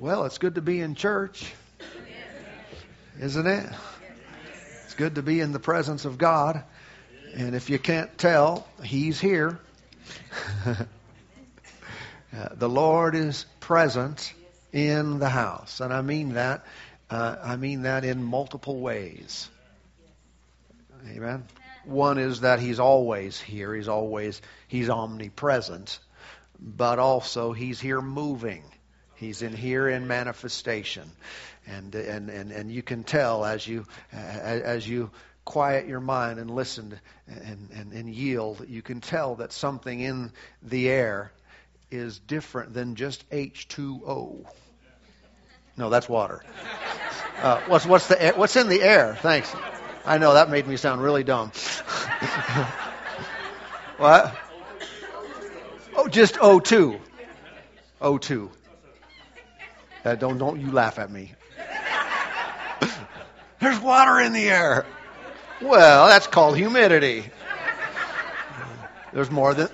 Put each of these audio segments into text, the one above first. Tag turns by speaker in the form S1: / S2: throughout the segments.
S1: Well, it's good to be in church, isn't it? It's good to be in the presence of God. And if you can't tell, He's here. uh, the Lord is present in the house. And I mean that. Uh, I mean that in multiple ways. Amen. One is that He's always here. He's always, He's omnipresent. But also, He's here moving. He's in here in manifestation. And, and, and, and you can tell as you, as you quiet your mind and listen and, and, and yield, you can tell that something in the air is different than just H2O. No, that's water. Uh, what's, what's, the what's in the air? Thanks. I know that made me sound really dumb. what? Oh, just O2. O2. Uh, don't don't you laugh at me. There's water in the air. Well, that's called humidity. There's more than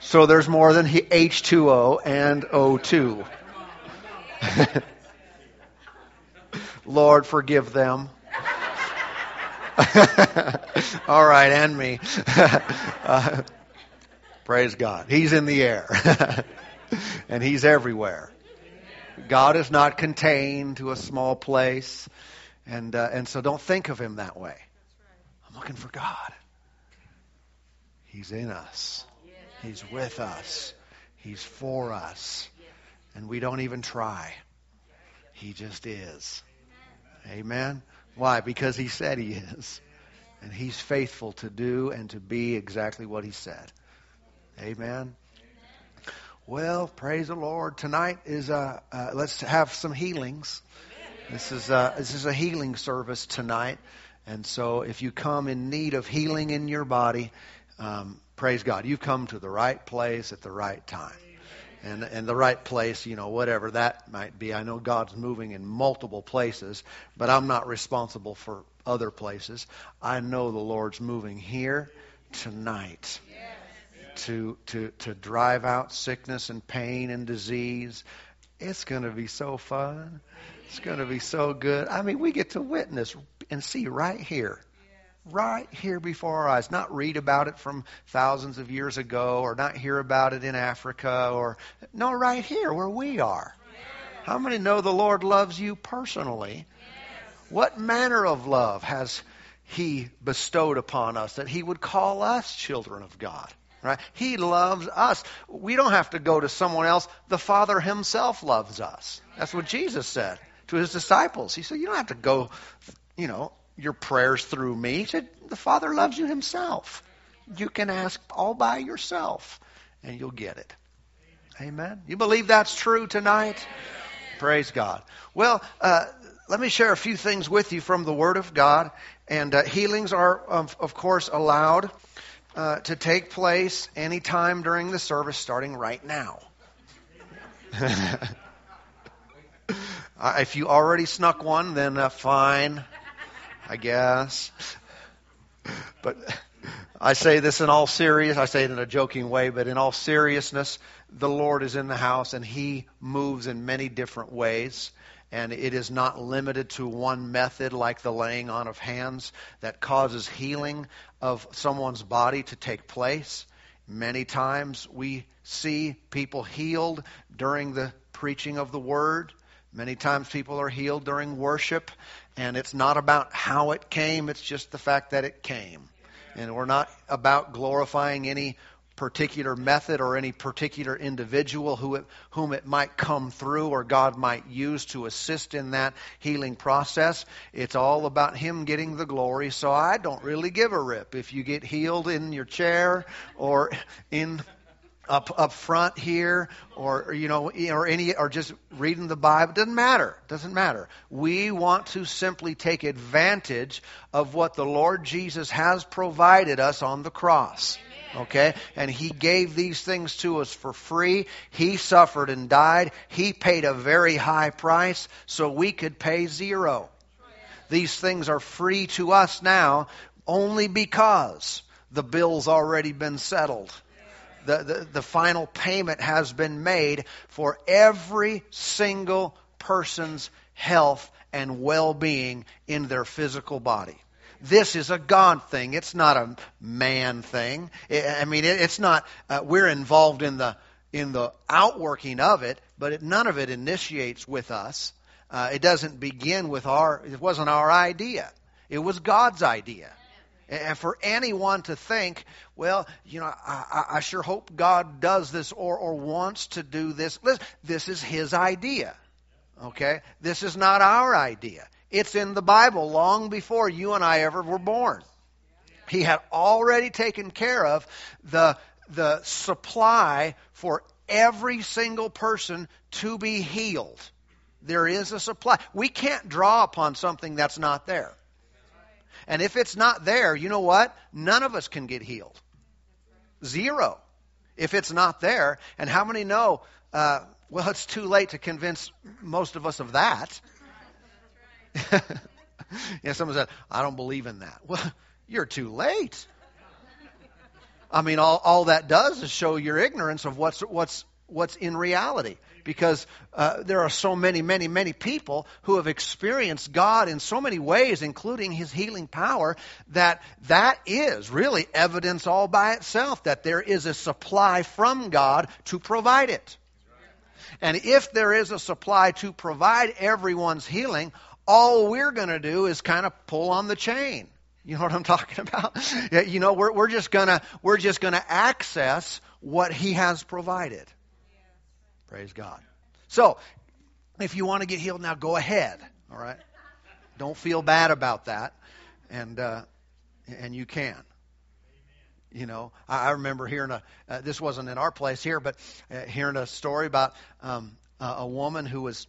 S1: so there's more than H2O and O2. Lord, forgive them. All right, and me. uh, praise God. He's in the air. and He's everywhere. God is not contained to a small place. And, uh, and so don't think of him that way. I'm looking for God. He's in us. He's with us. He's for us. And we don't even try. He just is. Amen. Why? Because he said he is. And he's faithful to do and to be exactly what he said. Amen. Well, praise the Lord. Tonight is uh, uh, let's have some healings. This is uh, this is a healing service tonight, and so if you come in need of healing in your body, um, praise God, you've come to the right place at the right time, and and the right place, you know, whatever that might be. I know God's moving in multiple places, but I'm not responsible for other places. I know the Lord's moving here tonight to, to, to drive out sickness and pain and disease. It's going to be so fun. It's going to be so good. I mean, we get to witness and see right here, right here before our eyes. Not read about it from thousands of years ago or not hear about it in Africa or, no, right here where we are. How many know the Lord loves you personally? What manner of love has He bestowed upon us that He would call us children of God? Right? He loves us. We don't have to go to someone else. The Father Himself loves us. That's what Jesus said to His disciples. He said, You don't have to go, you know, your prayers through me. He said, The Father loves you Himself. You can ask all by yourself, and you'll get it. Amen. You believe that's true tonight? Praise God. Well, uh, let me share a few things with you from the Word of God. And uh, healings are, of, of course, allowed uh, to take place anytime during the service, starting right now. uh, if you already snuck one, then uh, fine, I guess. But I say this in all serious. I say it in a joking way, but in all seriousness, the Lord is in the house and He moves in many different ways and it is not limited to one method like the laying on of hands that causes healing of someone's body to take place. Many times we see people healed during the preaching of the word. Many times people are healed during worship, and it's not about how it came, it's just the fact that it came. And we're not about glorifying any particular method or any particular individual who it, whom it might come through or God might use to assist in that healing process. It's all about Him getting the glory. So I don't really give a rip if you get healed in your chair or in up up front here or you know or any or just reading the bible doesn't matter doesn't matter we want to simply take advantage of what the lord jesus has provided us on the cross Okay? And He gave these things to us for free. He suffered and died. He paid a very high price so we could pay zero. These things are free to us now only because the bill's already been settled. The, the, the final payment has been made for every single person's health and well being in their physical body. This is a God thing. It's not a man thing. I mean, it's not, uh, we're involved in the, in the outworking of it, but it, none of it initiates with us. Uh, it doesn't begin with our, it wasn't our idea. It was God's idea. And for anyone to think, well, you know, I, I sure hope God does this or, or wants to do this, Listen, this is His idea. Okay? This is not our idea. It's in the Bible long before you and I ever were born. He had already taken care of the, the supply for every single person to be healed. There is a supply. We can't draw upon something that's not there. And if it's not there, you know what? None of us can get healed. Zero. If it's not there. And how many know, uh, well, it's too late to convince most of us of that. yeah, someone said, I don't believe in that. Well, you're too late. I mean, all, all that does is show your ignorance of what's, what's, what's in reality. Because uh, there are so many, many, many people who have experienced God in so many ways, including His healing power, that that is really evidence all by itself that there is a supply from God to provide it. And if there is a supply to provide everyone's healing, all we're going to do is kind of pull on the chain. You know what I'm talking about? you know, we're, we're just gonna we're just gonna access what He has provided. Praise God. So, if you want to get healed now, go ahead. All right. Don't feel bad about that, and uh, and you can. You know, I, I remember hearing a. Uh, this wasn't in our place here, but uh, hearing a story about um, a woman who was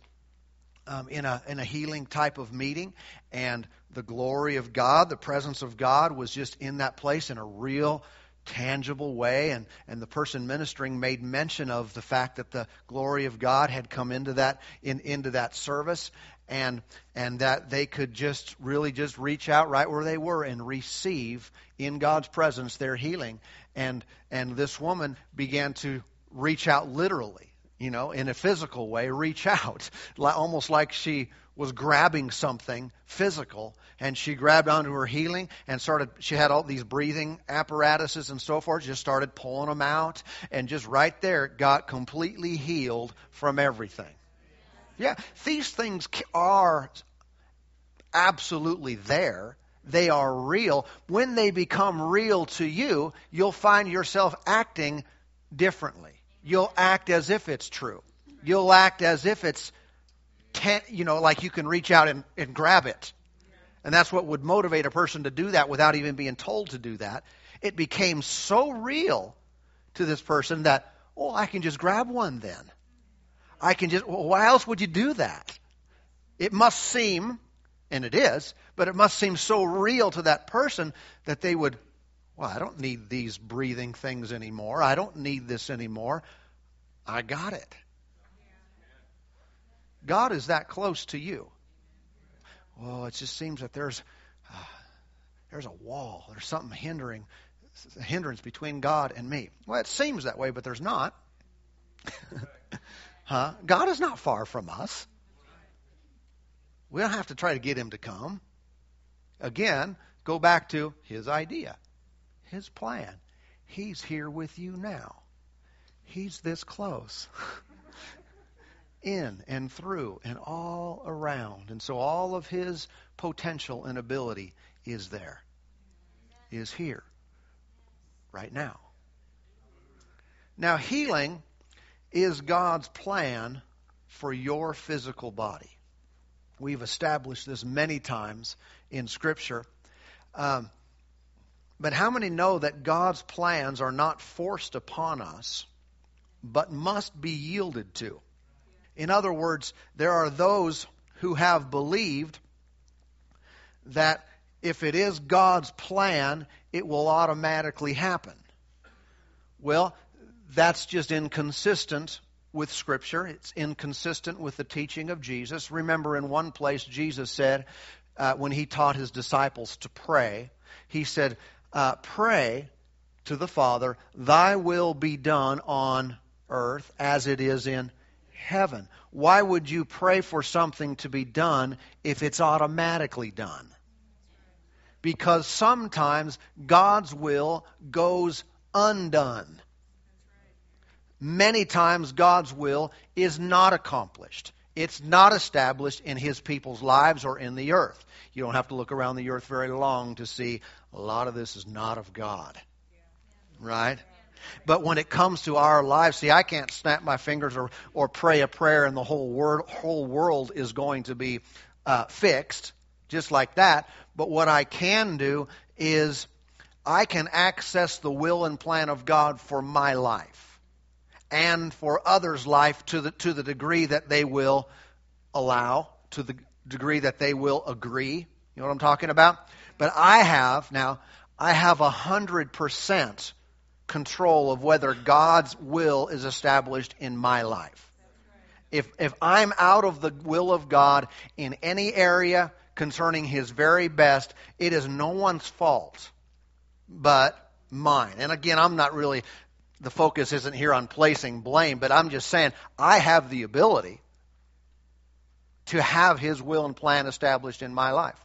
S1: um, in, a, in a healing type of meeting, and the glory of God, the presence of God, was just in that place in a real, tangible way. And, and the person ministering made mention of the fact that the glory of God had come into that, in, into that service. And, and that they could just really just reach out right where they were and receive in God's presence their healing. And, and this woman began to reach out literally you know, in a physical way, reach out, almost like she was grabbing something physical, and she grabbed onto her healing and started. She had all these breathing apparatuses and so forth. Just started pulling them out, and just right there, got completely healed from everything. Yeah, these things are absolutely there. They are real. When they become real to you, you'll find yourself acting differently you'll act as if it's true. You'll act as if it's, ten, you know, like you can reach out and, and grab it. And that's what would motivate a person to do that without even being told to do that. It became so real to this person that, oh, I can just grab one then. I can just, well, why else would you do that? It must seem, and it is, but it must seem so real to that person that they would well, I don't need these breathing things anymore. I don't need this anymore. I got it. God is that close to you. Well, it just seems that there's uh, there's a wall. There's something hindering a hindrance between God and me. Well, it seems that way, but there's not. huh? God is not far from us. We don't have to try to get him to come. Again, go back to his idea. His plan. He's here with you now. He's this close. In and through and all around. And so all of his potential and ability is there, is here, right now. Now, healing is God's plan for your physical body. We've established this many times in Scripture. Um, but how many know that God's plans are not forced upon us, but must be yielded to? In other words, there are those who have believed that if it is God's plan, it will automatically happen. Well, that's just inconsistent with Scripture. It's inconsistent with the teaching of Jesus. Remember, in one place, Jesus said, uh, when he taught his disciples to pray, he said, uh, pray to the Father, Thy will be done on earth as it is in heaven. Why would you pray for something to be done if it's automatically done? Because sometimes God's will goes undone. Many times God's will is not accomplished. It's not established in His people's lives or in the earth. You don't have to look around the earth very long to see a lot of this is not of God. Right? But when it comes to our lives, see, I can't snap my fingers or, or pray a prayer and the whole world, whole world is going to be uh, fixed just like that. But what I can do is I can access the will and plan of God for my life and for others' life to the, to the degree that they will allow, to the degree that they will agree. You know what I'm talking about? But I have, now, I have a hundred percent control of whether God's will is established in my life. If, if I'm out of the will of God in any area concerning His very best, it is no one's fault but mine. And again, I'm not really the focus isn't here on placing blame, but I'm just saying I have the ability to have His will and plan established in my life.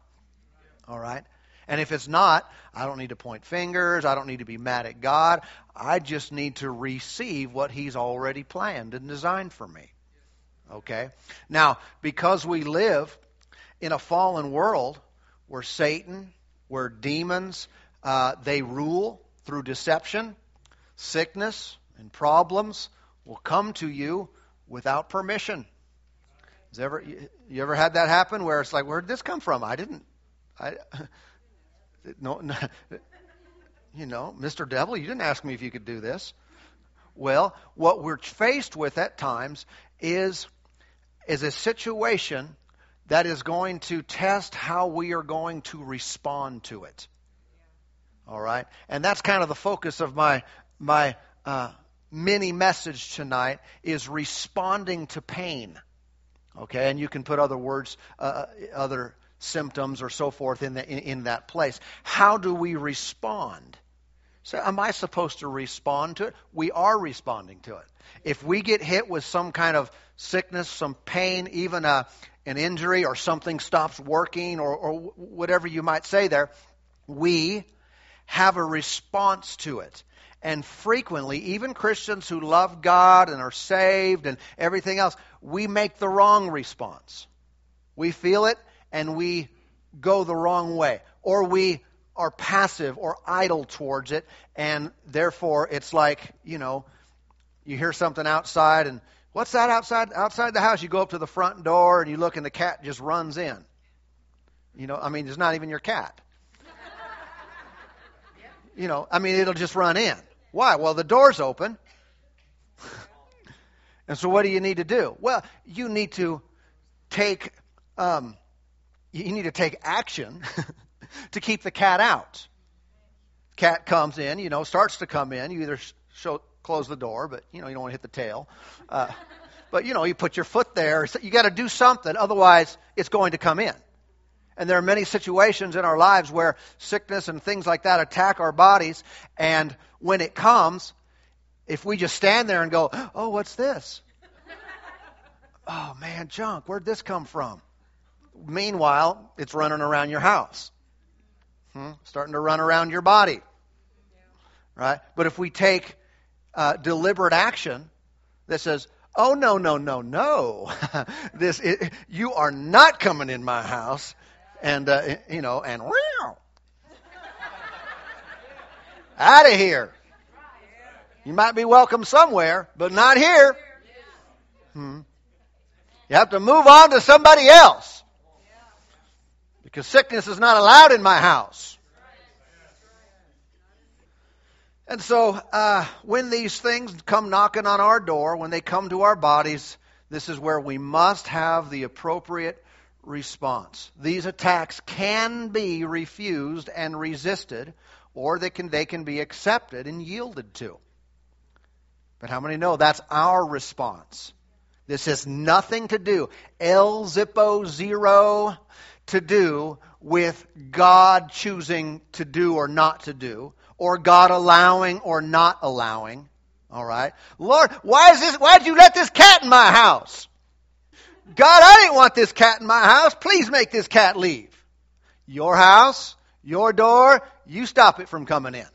S1: All right? And if it's not, I don't need to point fingers. I don't need to be mad at God. I just need to receive what He's already planned and designed for me. Okay? Now, because we live in a fallen world where Satan, where demons, uh, they rule through deception, sickness and problems will come to you without permission. Has ever you, ever had that happen where it's like, where did this come from? I didn't. I no, no you know, Mr. Devil, you didn't ask me if you could do this. Well, what we're faced with at times is is a situation that is going to test how we are going to respond to it. All right? And that's kind of the focus of my my uh, mini message tonight is responding to pain. Okay, and you can put other words, uh, other symptoms or so forth in, the, in, in that place. How do we respond? So, am I supposed to respond to it? We are responding to it. If we get hit with some kind of sickness, some pain, even a, an injury, or something stops working, or, or whatever you might say there, we have a response to it. And frequently, even Christians who love God and are saved and everything else, we make the wrong response. We feel it and we go the wrong way. Or we are passive or idle towards it, and therefore it's like, you know, you hear something outside and what's that outside outside the house? You go up to the front door and you look and the cat just runs in. You know, I mean it's not even your cat. You know, I mean it'll just run in. Why? Well, the door's open. and so, what do you need to do? Well, you need to take um, you need to take action to keep the cat out. Cat comes in, you know, starts to come in. You either show, close the door, but you know you don't want to hit the tail. Uh, but you know, you put your foot there. You got to do something, otherwise it's going to come in. And there are many situations in our lives where sickness and things like that attack our bodies. And when it comes, if we just stand there and go, oh, what's this? oh, man, junk. Where'd this come from? Meanwhile, it's running around your house, hmm? starting to run around your body. Right? But if we take uh, deliberate action that says, oh, no, no, no, no, this, it, you are not coming in my house and uh, you know, and out of here. You might be welcome somewhere, but not here. Hmm. You have to move on to somebody else. Because sickness is not allowed in my house. And so, uh, when these things come knocking on our door, when they come to our bodies, this is where we must have the appropriate response. These attacks can be refused and resisted, or they can, they can be accepted and yielded to. But how many know that's our response? This has nothing to do, L zippo zero, to do with God choosing to do or not to do, or God allowing or not allowing. All right. Lord, why is this, why'd you let this cat in my house? God, I didn't want this cat in my house. Please make this cat leave. Your house, your door, you stop it from coming in.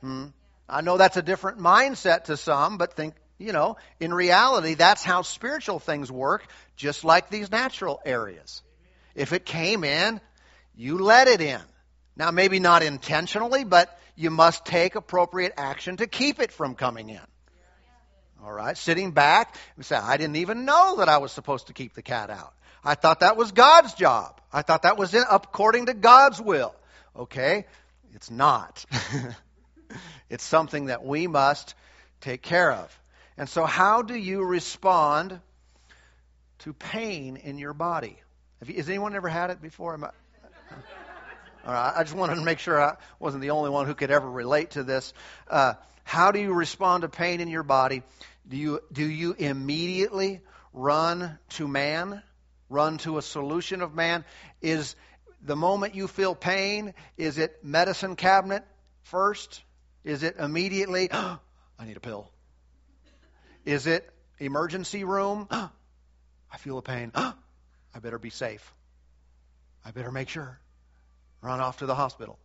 S1: Hmm. I know that's a different mindset to some, but think, you know, in reality, that's how spiritual things work, just like these natural areas. If it came in, you let it in. Now, maybe not intentionally, but you must take appropriate action to keep it from coming in. All right, sitting back and say, I didn't even know that I was supposed to keep the cat out. I thought that was God's job. I thought that was in, according to God's will. Okay, it's not. it's something that we must take care of. And so, how do you respond to pain in your body? You, has anyone ever had it before? I, all right, I just wanted to make sure I wasn't the only one who could ever relate to this. Uh, how do you respond to pain in your body? Do you, do you immediately run to man? Run to a solution of man? Is the moment you feel pain, is it medicine cabinet first? Is it immediately, oh, I need a pill? Is it emergency room? I feel a pain. I better be safe. I better make sure. Run off to the hospital.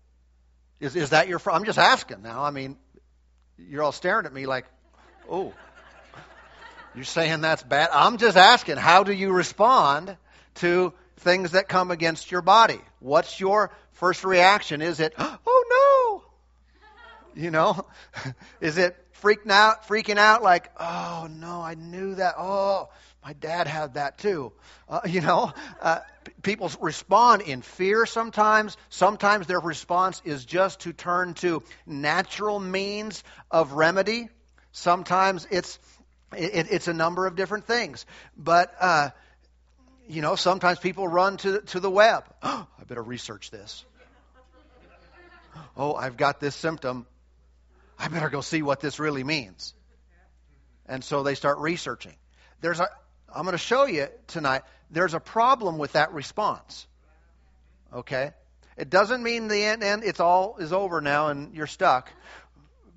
S1: Is, is that your, I'm just asking now. I mean, you're all staring at me like, oh. You're saying that's bad? I'm just asking, how do you respond to things that come against your body? What's your first reaction? Is it, oh no? You know? Is it freaking out, freaking out like, oh no, I knew that. Oh, my dad had that too. Uh, you know, uh, people respond in fear sometimes. Sometimes their response is just to turn to natural means of remedy. Sometimes it's it, it's a number of different things. But, uh, you know, sometimes people run to, to the web. Oh, I better research this. Oh, I've got this symptom. I better go see what this really means. And so they start researching. There's a, I'm going to show you tonight, there's a problem with that response. Okay? It doesn't mean the end, end it's all is over now and you're stuck.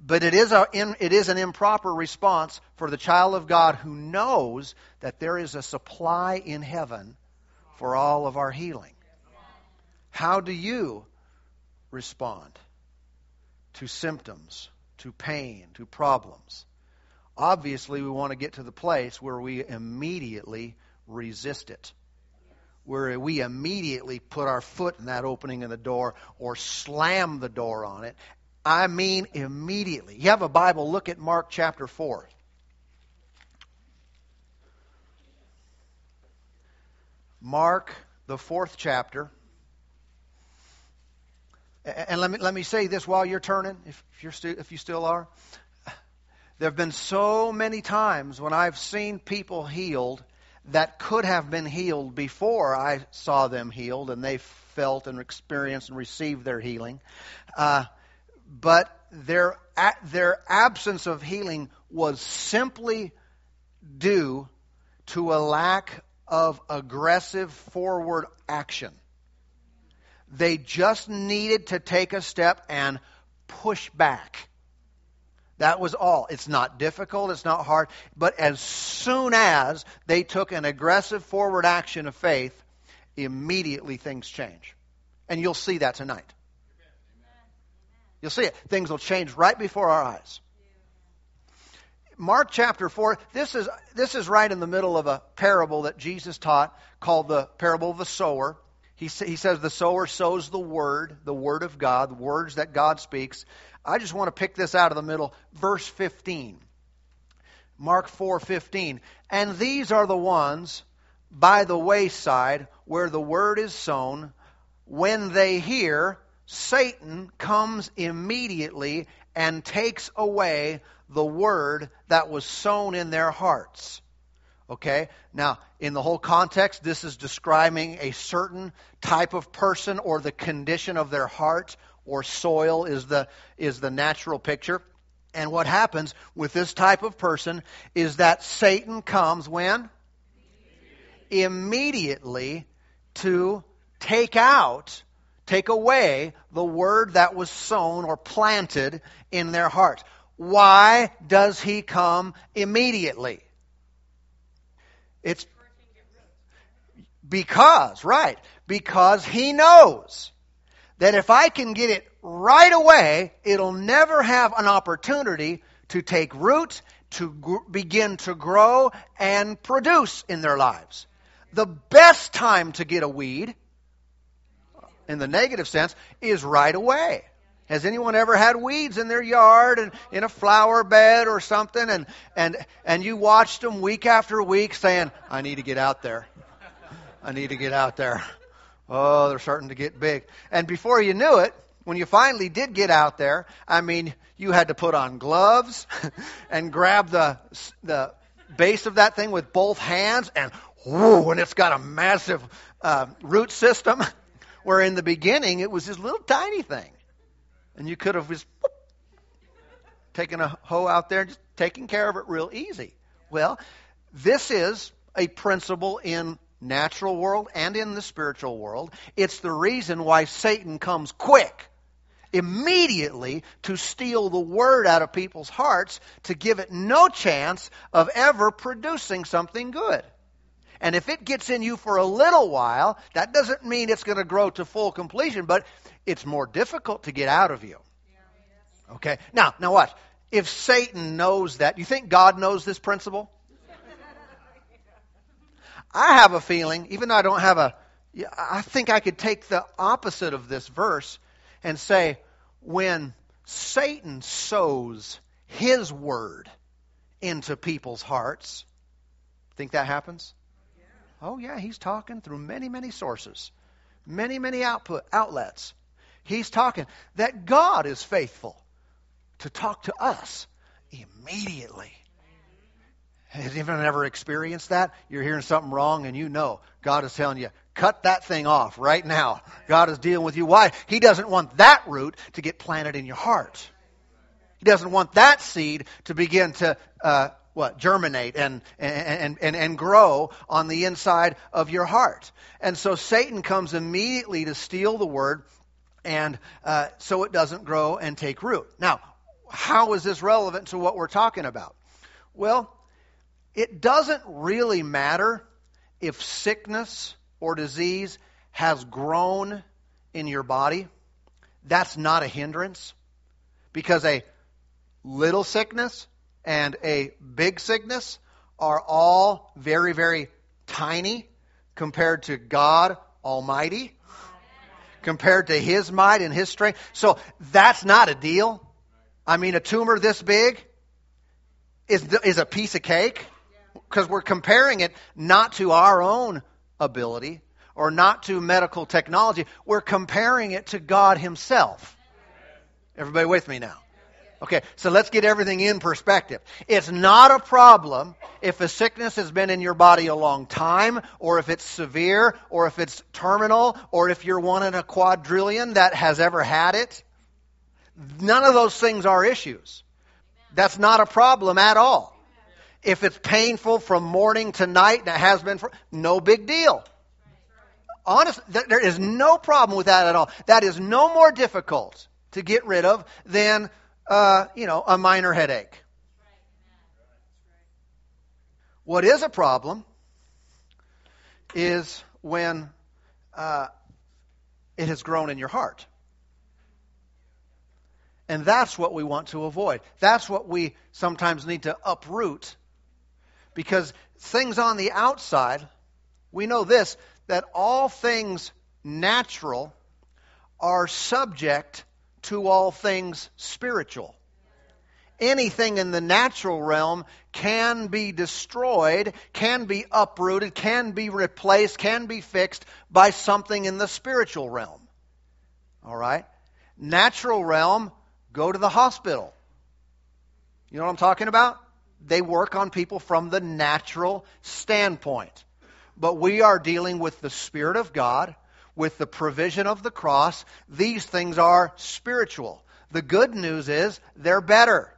S1: But it is, a, it is an improper response for the child of God who knows that there is a supply in heaven for all of our healing. How do you respond to symptoms, to pain, to problems? Obviously, we want to get to the place where we immediately resist it. Where we immediately put our foot in that opening in the door or slam the door on it I mean immediately. You have a Bible, look at Mark chapter 4. Mark, the fourth chapter. And let me, let me say this while you're turning, if, you're stu- if you still are. There have been so many times when I've seen people healed that could have been healed before I saw them healed and they felt and experienced and received their healing. Uh, but their, their absence of healing was simply due to a lack of aggressive forward action. They just needed to take a step and push back. That was all. It's not difficult, it's not hard, but as soon as they took an aggressive forward action of faith, immediately things change. And you'll see that tonight. You'll see it. Things will change right before our eyes. Mark chapter 4, this is, this is right in the middle of a parable that Jesus taught called the parable of the sower. He, he says the sower sows the word, the word of God, the words that God speaks. I just want to pick this out of the middle. Verse 15. Mark 4:15. And these are the ones by the wayside where the word is sown. When they hear, Satan comes immediately and takes away the word that was sown in their hearts. Okay? Now, in the whole context, this is describing a certain type of person or the condition of their heart or soil is the, is the natural picture. And what happens with this type of person is that Satan comes when? Immediately to take out take away the word that was sown or planted in their heart. Why does he come immediately? It's because, right, because he knows that if I can get it right away, it'll never have an opportunity to take root, to gr- begin to grow, and produce in their lives. The best time to get a weed, in the negative sense, is right away. Has anyone ever had weeds in their yard and in a flower bed or something and, and, and you watched them week after week saying, I need to get out there. I need to get out there. Oh, they're starting to get big. And before you knew it, when you finally did get out there, I mean, you had to put on gloves and grab the, the base of that thing with both hands and whoo, and it's got a massive uh, root system. Where in the beginning it was this little tiny thing. And you could have just whoop, taken a hoe out there and just taken care of it real easy. Well, this is a principle in natural world and in the spiritual world. It's the reason why Satan comes quick, immediately to steal the word out of people's hearts to give it no chance of ever producing something good. And if it gets in you for a little while, that doesn't mean it's going to grow to full completion, but it's more difficult to get out of you. Okay? Now, now what? If Satan knows that, you think God knows this principle? I have a feeling, even though I don't have a, I think I could take the opposite of this verse and say, when Satan sows his word into people's hearts, think that happens? Oh, yeah, he's talking through many, many sources, many, many output outlets. He's talking that God is faithful to talk to us immediately. Has anyone ever experienced that? You're hearing something wrong and you know God is telling you, cut that thing off right now. God is dealing with you. Why? He doesn't want that root to get planted in your heart. He doesn't want that seed to begin to uh, what germinate and, and and and grow on the inside of your heart. And so Satan comes immediately to steal the word, and uh, so it doesn't grow and take root. Now, how is this relevant to what we're talking about? Well, it doesn't really matter if sickness or disease has grown in your body. That's not a hindrance because a little sickness and a big sickness are all very, very tiny compared to God Almighty, compared to His might and His strength. So that's not a deal. I mean, a tumor this big is, is a piece of cake because we're comparing it not to our own ability or not to medical technology. We're comparing it to God Himself. Everybody with me now? Okay, so let's get everything in perspective. It's not a problem if a sickness has been in your body a long time, or if it's severe, or if it's terminal, or if you're one in a quadrillion that has ever had it. None of those things are issues. That's not a problem at all. If it's painful from morning to night, and it has been for, no big deal. Honest, there is no problem with that at all. That is no more difficult to get rid of than uh, you know, a minor headache. What is a problem is when uh, it has grown in your heart. And that's what we want to avoid. That's what we sometimes need to uproot. Because things on the outside, we know this, that all things natural are subject to all things spiritual. Anything in the natural realm can be destroyed, can be uprooted, can be replaced, can be fixed by something in the spiritual realm. All right? Natural realm, go to the hospital. You know what I'm talking about? They work on people from the natural standpoint. But we are dealing with the Spirit of God with the provision of the cross, these things are spiritual. The good news is they're better.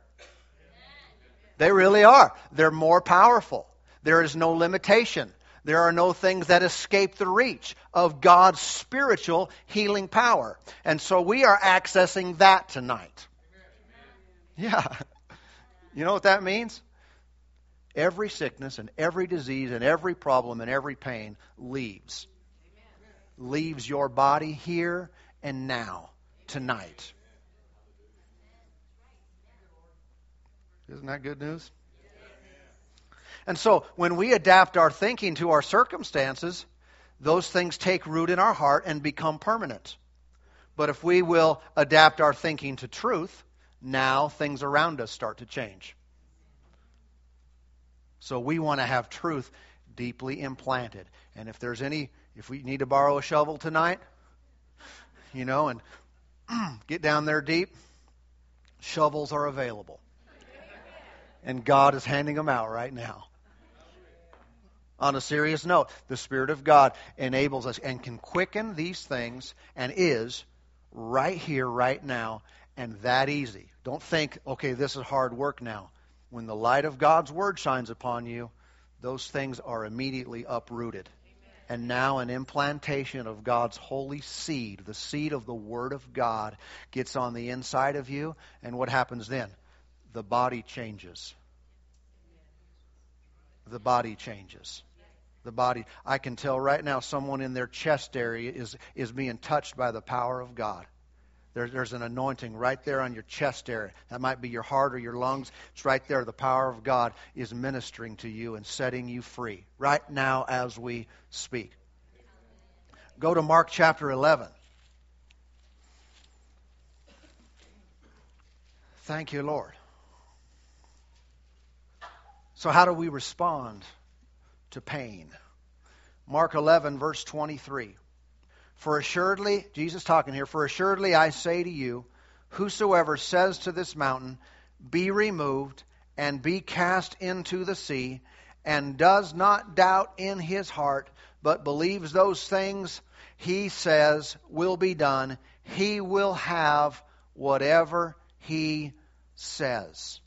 S1: They really are. They're more powerful. There is no limitation. There are no things that escape the reach of God's spiritual healing power. And so we are accessing that tonight. Yeah. You know what that means? Every sickness and every disease and every problem and every pain leaves. Leaves your body here and now, tonight. Isn't that good news? And so when we adapt our thinking to our circumstances, those things take root in our heart and become permanent. But if we will adapt our thinking to truth, now things around us start to change. So we want to have truth deeply implanted. And if there's any, if we need to borrow a shovel tonight, you know, and get down there deep, shovels are available. And God is handing them out right now. On a serious note, the Spirit of God enables us and can quicken these things and is right here, right now, and that easy. Don't think, okay, this is hard work now. When the light of God's Word shines upon you, those things are immediately uprooted. And now an implantation of God's holy seed, the seed of the Word of God, gets on the inside of you. And what happens then? The body changes the body changes. The body, I can tell right now, someone in their chest area is, is being touched by the power of God. There, there's an anointing right there on your chest area. That might be your heart or your lungs. It's right there. The power of God is ministering to you and setting you free right now as we speak. Go to Mark chapter 11. Thank you, Lord. So, how do we respond to pain? Mark 11, verse 23. For assuredly, Jesus talking here, for assuredly I say to you, whosoever says to this mountain, Be removed and be cast into the sea, and does not doubt in his heart, but believes those things he says will be done, he will have whatever he says.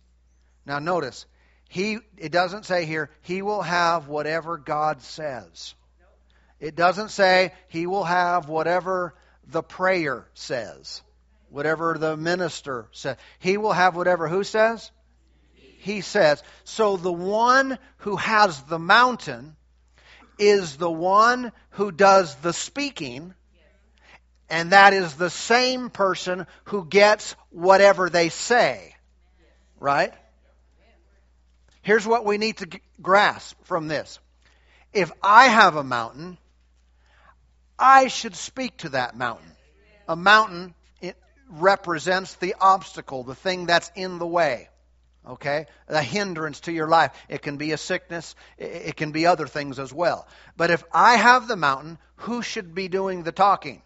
S1: Now, notice, he, it doesn't say here, he will have whatever God says. It doesn't say he will have whatever the prayer says, whatever the minister says. He will have whatever who says? He says. So the one who has the mountain is the one who does the speaking, and that is the same person who gets whatever they say. Right? Here's what we need to grasp from this. If I have a mountain, I should speak to that mountain. A mountain represents the obstacle, the thing that's in the way. Okay? A hindrance to your life. It can be a sickness, it can be other things as well. But if I have the mountain, who should be doing the talking?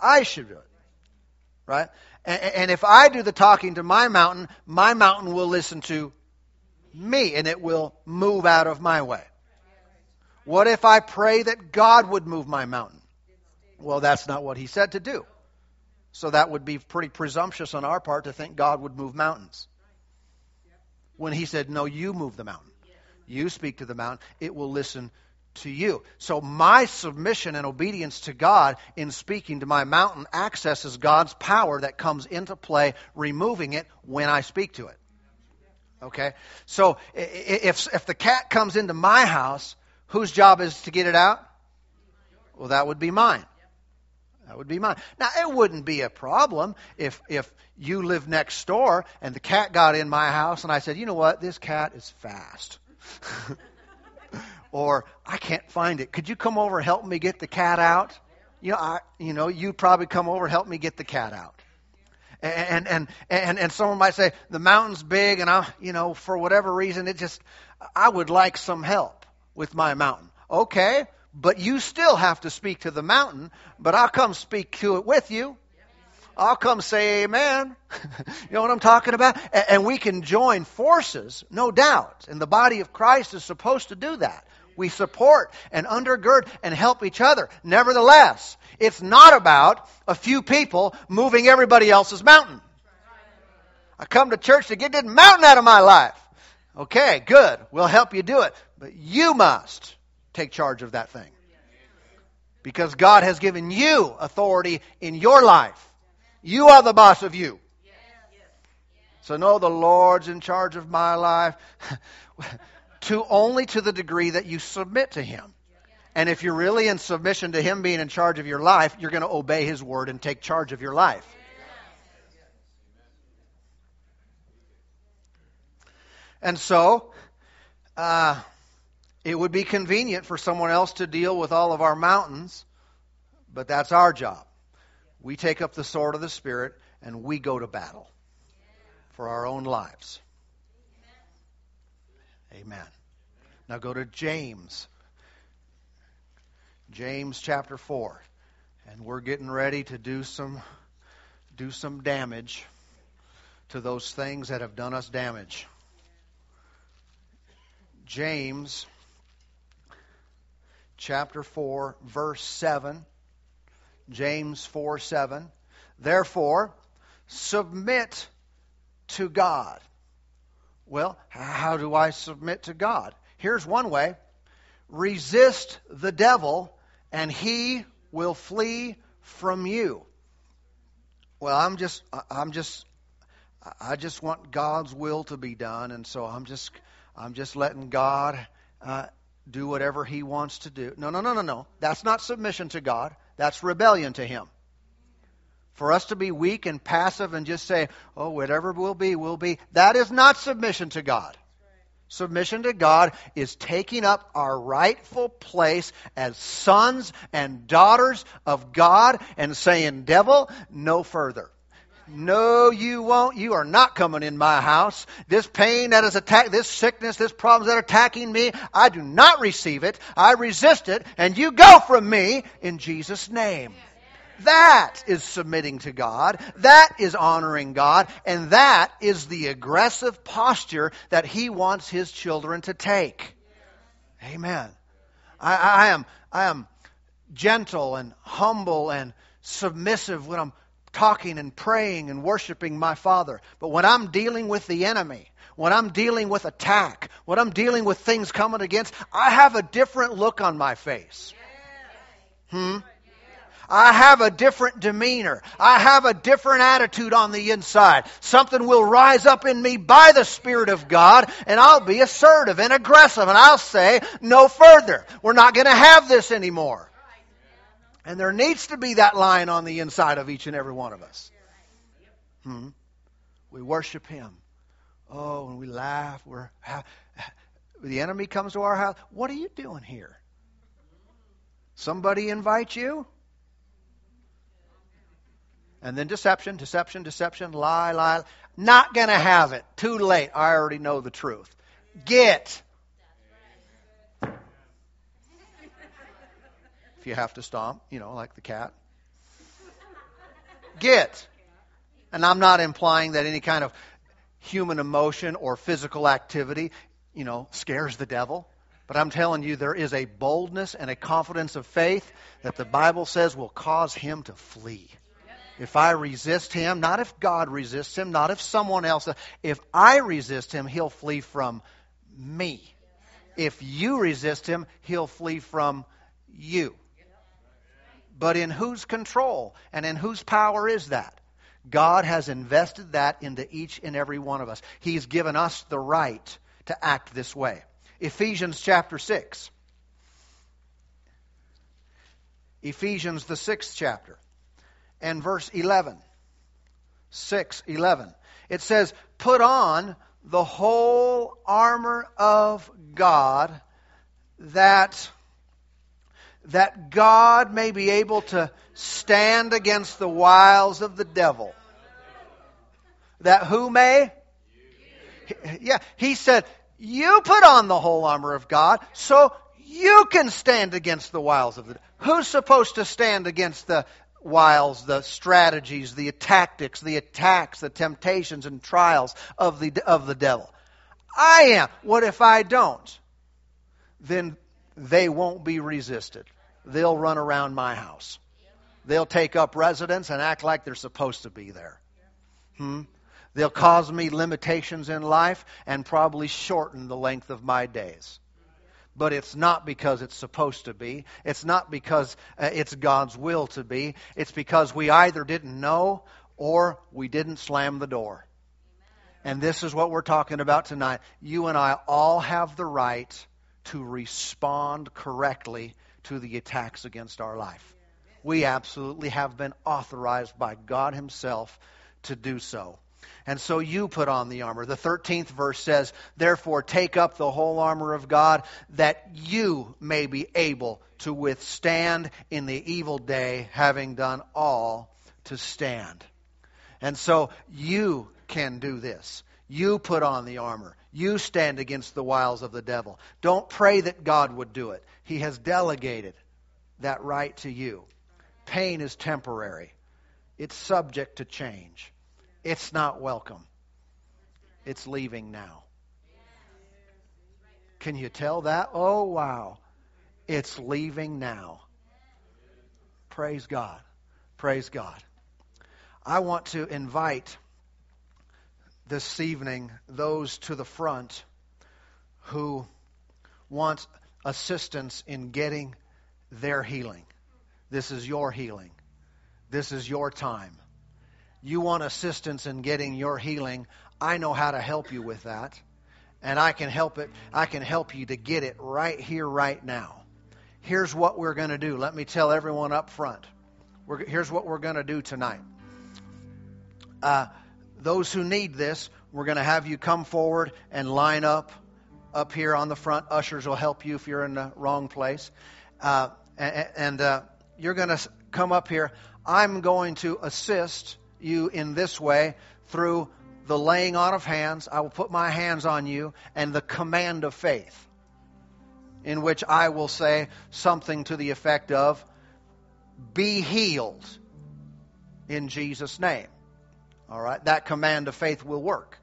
S1: I should do it. Right? And if I do the talking to my mountain, my mountain will listen to me and it will move out of my way. What if I pray that God would move my mountain? Well, that's not what he said to do. So that would be pretty presumptuous on our part to think God would move mountains. When he said, No, you move the mountain. You speak to the mountain, it will listen to you. So my submission and obedience to God in speaking to my mountain accesses God's power that comes into play, removing it when I speak to it. Okay? So if, if the cat comes into my house, whose job is to get it out? Well, that would be mine. That would be mine. Now, it wouldn't be a problem if, if you lived next door and the cat got in my house and I said, you know what, this cat is fast. or I can't find it. Could you come over and help me get the cat out? You know, I, you know, you'd probably come over and help me get the cat out. And, and, and, and someone might say, the mountain's big and I, you know, for whatever reason, it just, I would like some help with my mountain. Okay, but you still have to speak to the mountain, but I'll come speak to it with you. I'll come say amen. you know what I'm talking about? And we can join forces, no doubt. And the body of Christ is supposed to do that. We support and undergird and help each other. Nevertheless, it's not about a few people moving everybody else's mountain. I come to church to get this mountain out of my life. Okay, good. We'll help you do it. But you must take charge of that thing. Because God has given you authority in your life. You are the boss of you. So no, the Lord's in charge of my life. to only to the degree that you submit to Him. And if you're really in submission to Him being in charge of your life, you're going to obey His word and take charge of your life. And so, uh, it would be convenient for someone else to deal with all of our mountains, but that's our job. We take up the sword of the Spirit and we go to battle for our own lives. Amen. Now go to James. James chapter 4. And we're getting ready to do some do some damage to those things that have done us damage. James chapter 4 verse 7 James 4 7 Therefore submit to God. Well, how do I submit to God? Here's one way. Resist the devil and he will flee from you. Well, I'm just I'm just I just want God's will to be done and so I'm just I'm just letting God uh, do whatever He wants to do. No, no, no, no, no. That's not submission to God. That's rebellion to Him. For us to be weak and passive and just say, oh, whatever will be, will be, that is not submission to God. Submission to God is taking up our rightful place as sons and daughters of God and saying, Devil, no further. No, you won't. You are not coming in my house. This pain that is attacking, this sickness, this problems that are attacking me, I do not receive it. I resist it, and you go from me in Jesus' name. That is submitting to God. That is honoring God. And that is the aggressive posture that He wants His children to take. Amen. I, I am, I am gentle and humble and submissive when I'm talking and praying and worshiping my Father. But when I'm dealing with the enemy, when I'm dealing with attack, when I'm dealing with things coming against, I have a different look on my face. Hmm? I have a different demeanor. I have a different attitude on the inside. Something will rise up in me by the Spirit of God, and I'll be assertive and aggressive, and I'll say, no further. We're not going to have this anymore. And there needs to be that lion on the inside of each and every one of us. Hmm? We worship Him. Oh, and we laugh. We're the enemy comes to our house. What are you doing here? Somebody invite you? And then deception, deception, deception, lie, lie. Not going to have it. Too late. I already know the truth. Get. If you have to stomp, you know, like the cat. Get. And I'm not implying that any kind of human emotion or physical activity, you know, scares the devil. But I'm telling you, there is a boldness and a confidence of faith that the Bible says will cause him to flee. If I resist him, not if God resists him, not if someone else, if I resist him, he'll flee from me. If you resist him, he'll flee from you. But in whose control and in whose power is that? God has invested that into each and every one of us. He's given us the right to act this way. Ephesians chapter 6. Ephesians, the sixth chapter, and verse 11. 6 11. It says, Put on the whole armor of God that that God may be able to stand against the wiles of the devil. That who may? Yeah, he said, you put on the whole armor of God so you can stand against the wiles of the devil. Who's supposed to stand against the wiles, the strategies, the tactics, the attacks, the temptations and trials of the, of the devil? I am. What if I don't? Then they won't be resisted. They'll run around my house. They'll take up residence and act like they're supposed to be there. Hmm? They'll cause me limitations in life and probably shorten the length of my days. but it's not because it's supposed to be. It's not because uh, it's God's will to be. It's because we either didn't know or we didn't slam the door. And this is what we're talking about tonight. You and I all have the right to respond correctly to the attacks against our life. We absolutely have been authorized by God Himself to do so. And so you put on the armor. The 13th verse says, Therefore take up the whole armor of God, that you may be able to withstand in the evil day, having done all to stand. And so you can do this. You put on the armor. You stand against the wiles of the devil. Don't pray that God would do it. He has delegated that right to you. Pain is temporary, it's subject to change. It's not welcome. It's leaving now. Can you tell that? Oh, wow. It's leaving now. Praise God. Praise God. I want to invite this evening those to the front who want assistance in getting their healing. This is your healing. This is your time. You want assistance in getting your healing. I know how to help you with that. And I can help it. I can help you to get it right here, right now. Here's what we're going to do. Let me tell everyone up front. We're, here's what we're going to do tonight. Uh, those who need this, we're going to have you come forward and line up up here on the front. Ushers will help you if you're in the wrong place. Uh, and, uh, you're going to come up here. I'm going to assist you in this way through the laying on of hands. I will put my hands on you and the command of faith, in which I will say something to the effect of, Be healed in Jesus' name. All right? That command of faith will work.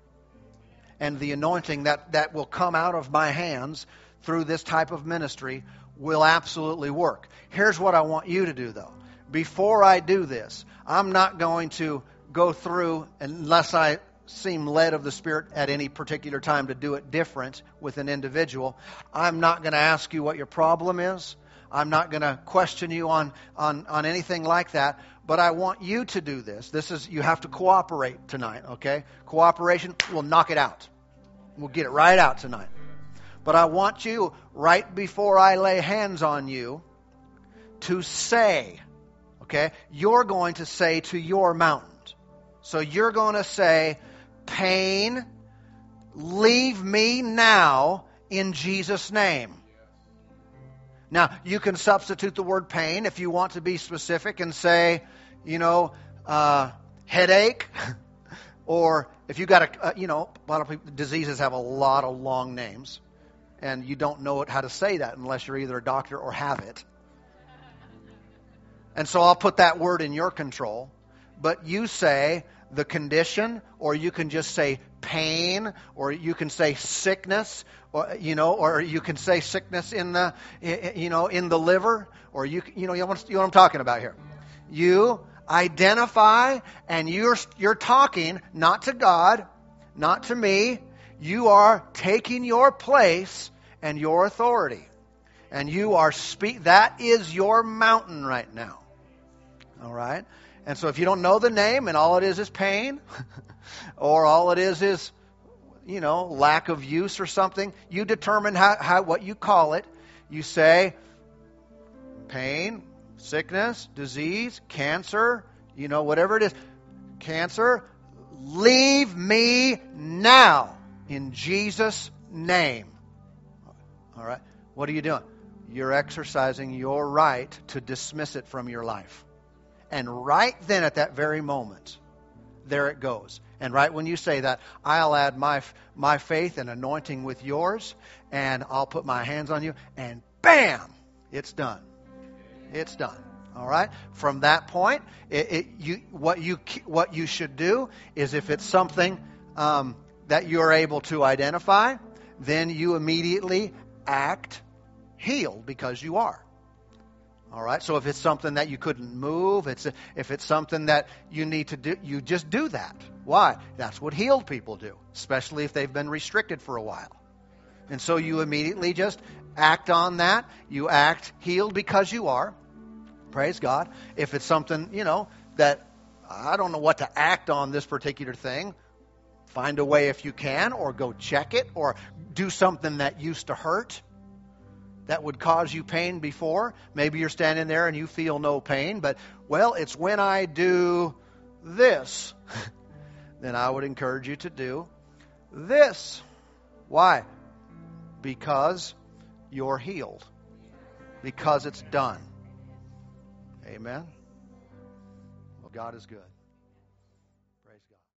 S1: And the anointing that, that will come out of my hands through this type of ministry will absolutely work. Here's what I want you to do, though. Before I do this, I'm not going to go through, unless I seem led of the Spirit at any particular time to do it different with an individual. I'm not going to ask you what your problem is. I'm not going to question you on, on, on anything like that. But I want you to do this. This is, you have to cooperate tonight, okay? Cooperation will knock it out. We'll get it right out tonight. But I want you, right before I lay hands on you, to say, okay? You're going to say to your mountain. So you're going to say, Pain, leave me now in Jesus' name. Now, you can substitute the word pain if you want to be specific and say, you know, uh, headache, or if you got a, uh, you know, a lot of people, diseases have a lot of long names, and you don't know how to say that unless you're either a doctor or have it. And so I'll put that word in your control. But you say the condition, or you can just say pain, or you can say sickness, or you know, or you can say sickness in the, you know, in the liver, or you, you know, you want you know what I'm talking about here. You identify, and you're you're talking not to God, not to me. You are taking your place and your authority, and you are speak. That is your mountain right now. All right. And so if you don't know the name and all it is is pain, or all it is is, you know, lack of use or something, you determine how, how what you call it. You say pain, sickness, disease, cancer, you know, whatever it is. Cancer, leave me now in Jesus' name. All right? What are you doing? You're exercising your right to dismiss it from your life. And right then, at that very moment, there it goes. And right when you say that, I'll add my, my faith and anointing with yours, and I'll put my hands on you, and bam, it's done. It's done. All right. From that point, it, it, you, what you what you should do is if it's something um, that you're able to identify, then you immediately act healed because you are. All right. So if it's something that you couldn't move, it's if it's something that you need to do, you just do that. Why? That's what healed people do, especially if they've been restricted for a while. And so you immediately just act on that, you act healed because you are. Praise God. If it's something, you know, that I don't know what to act on this particular thing, find a way if you can, or go check it, or do something that used to hurt that would cause you pain before. Maybe you're standing there and you feel no pain, but, well, it's when I do this, then I would encourage you to do this. Why? Because you're healed. Because it's done. Amen. Well, God is good.